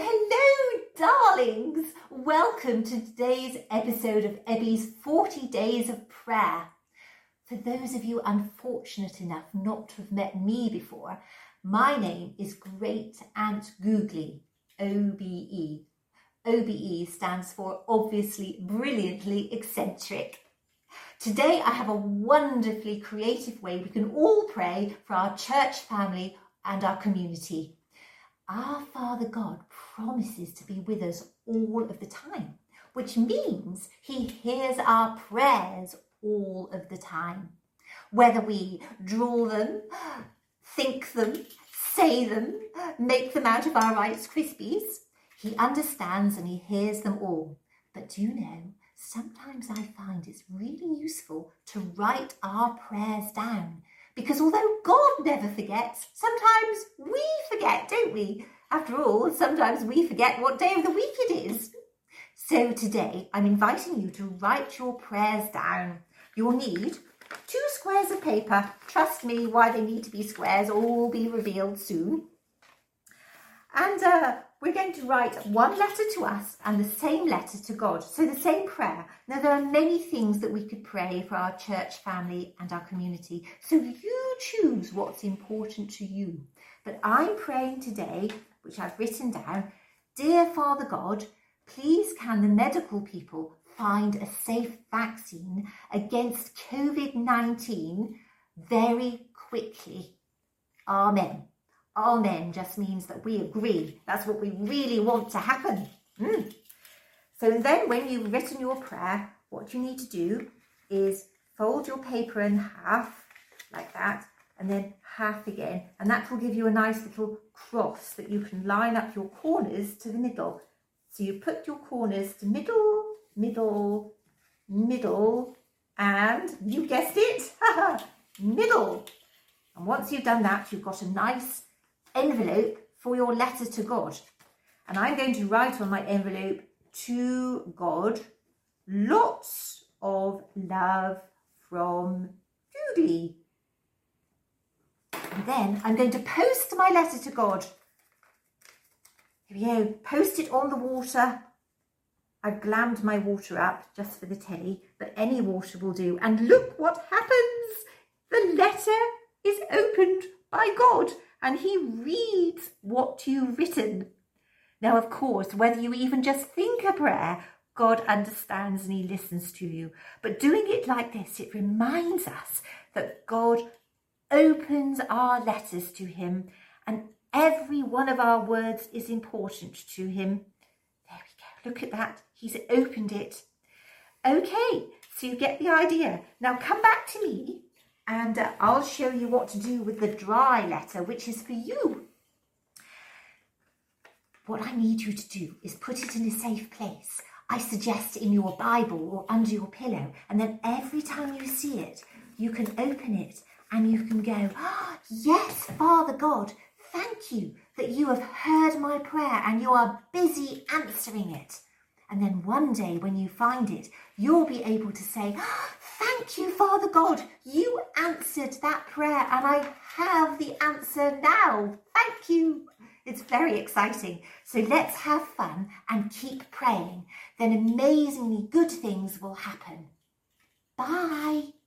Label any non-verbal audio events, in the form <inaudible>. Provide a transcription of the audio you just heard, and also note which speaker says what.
Speaker 1: Hello, darlings. Welcome to today's episode of Ebby's 40 Days of Prayer. For those of you unfortunate enough not to have met me before, my name is Great Aunt Googly, OBE. OBE stands for obviously brilliantly eccentric. Today I have a wonderfully creative way we can all pray for our church family and our community. Our Father God promises to be with us all of the time, which means He hears our prayers all of the time. Whether we draw them, think them, say them, make them out of our Rice Krispies, He understands and He hears them all. But do you know, sometimes I find it's really useful to write our prayers down because although God never forgets, sometimes we forget, don't we? After all, sometimes we forget what day of the week it is. So today, I'm inviting you to write your prayers down. You'll need two squares of paper. Trust me, why they need to be squares all be revealed soon. And uh, we're going to write one letter to us and the same letter to God. So the same prayer. Now, there are many things that we could pray for our church family and our community. So you choose what's important to you. But I'm praying today, which I've written down Dear Father God, please can the medical people find a safe vaccine against COVID 19 very quickly? Amen. Amen just means that we agree. That's what we really want to happen. Mm. So then, when you've written your prayer, what you need to do is fold your paper in half like that, and then half again, and that will give you a nice little cross that you can line up your corners to the middle. So you put your corners to middle, middle, middle, and you guessed it, <laughs> middle. And once you've done that, you've got a nice envelope for your letter to God. And I'm going to write on my envelope to God lots of love from Judy. And then I'm going to post my letter to God. Here we go, post it on the water. I've glammed my water up just for the telly, but any water will do. And look what happens. The letter is opened by God and he reads what you've written. Now, of course, whether you even just think a prayer, God understands and he listens to you. But doing it like this, it reminds us that God opens our letters to him and every one of our words is important to him. There we go. Look at that. He's opened it. Okay, so you get the idea. Now come back to me and uh, I'll show you what to do with the dry letter, which is for you. What I need you to do is put it in a safe place. I suggest in your Bible or under your pillow, and then every time you see it, you can open it and you can go, oh, <gasps> Yes, Father God, thank you that you have heard my prayer and you are busy answering it. And then one day when you find it, you'll be able to say, <gasps> Thank you, Father God. You answered that prayer and I have the answer now. Thank you. It's very exciting. So let's have fun and keep praying. Then amazingly good things will happen. Bye.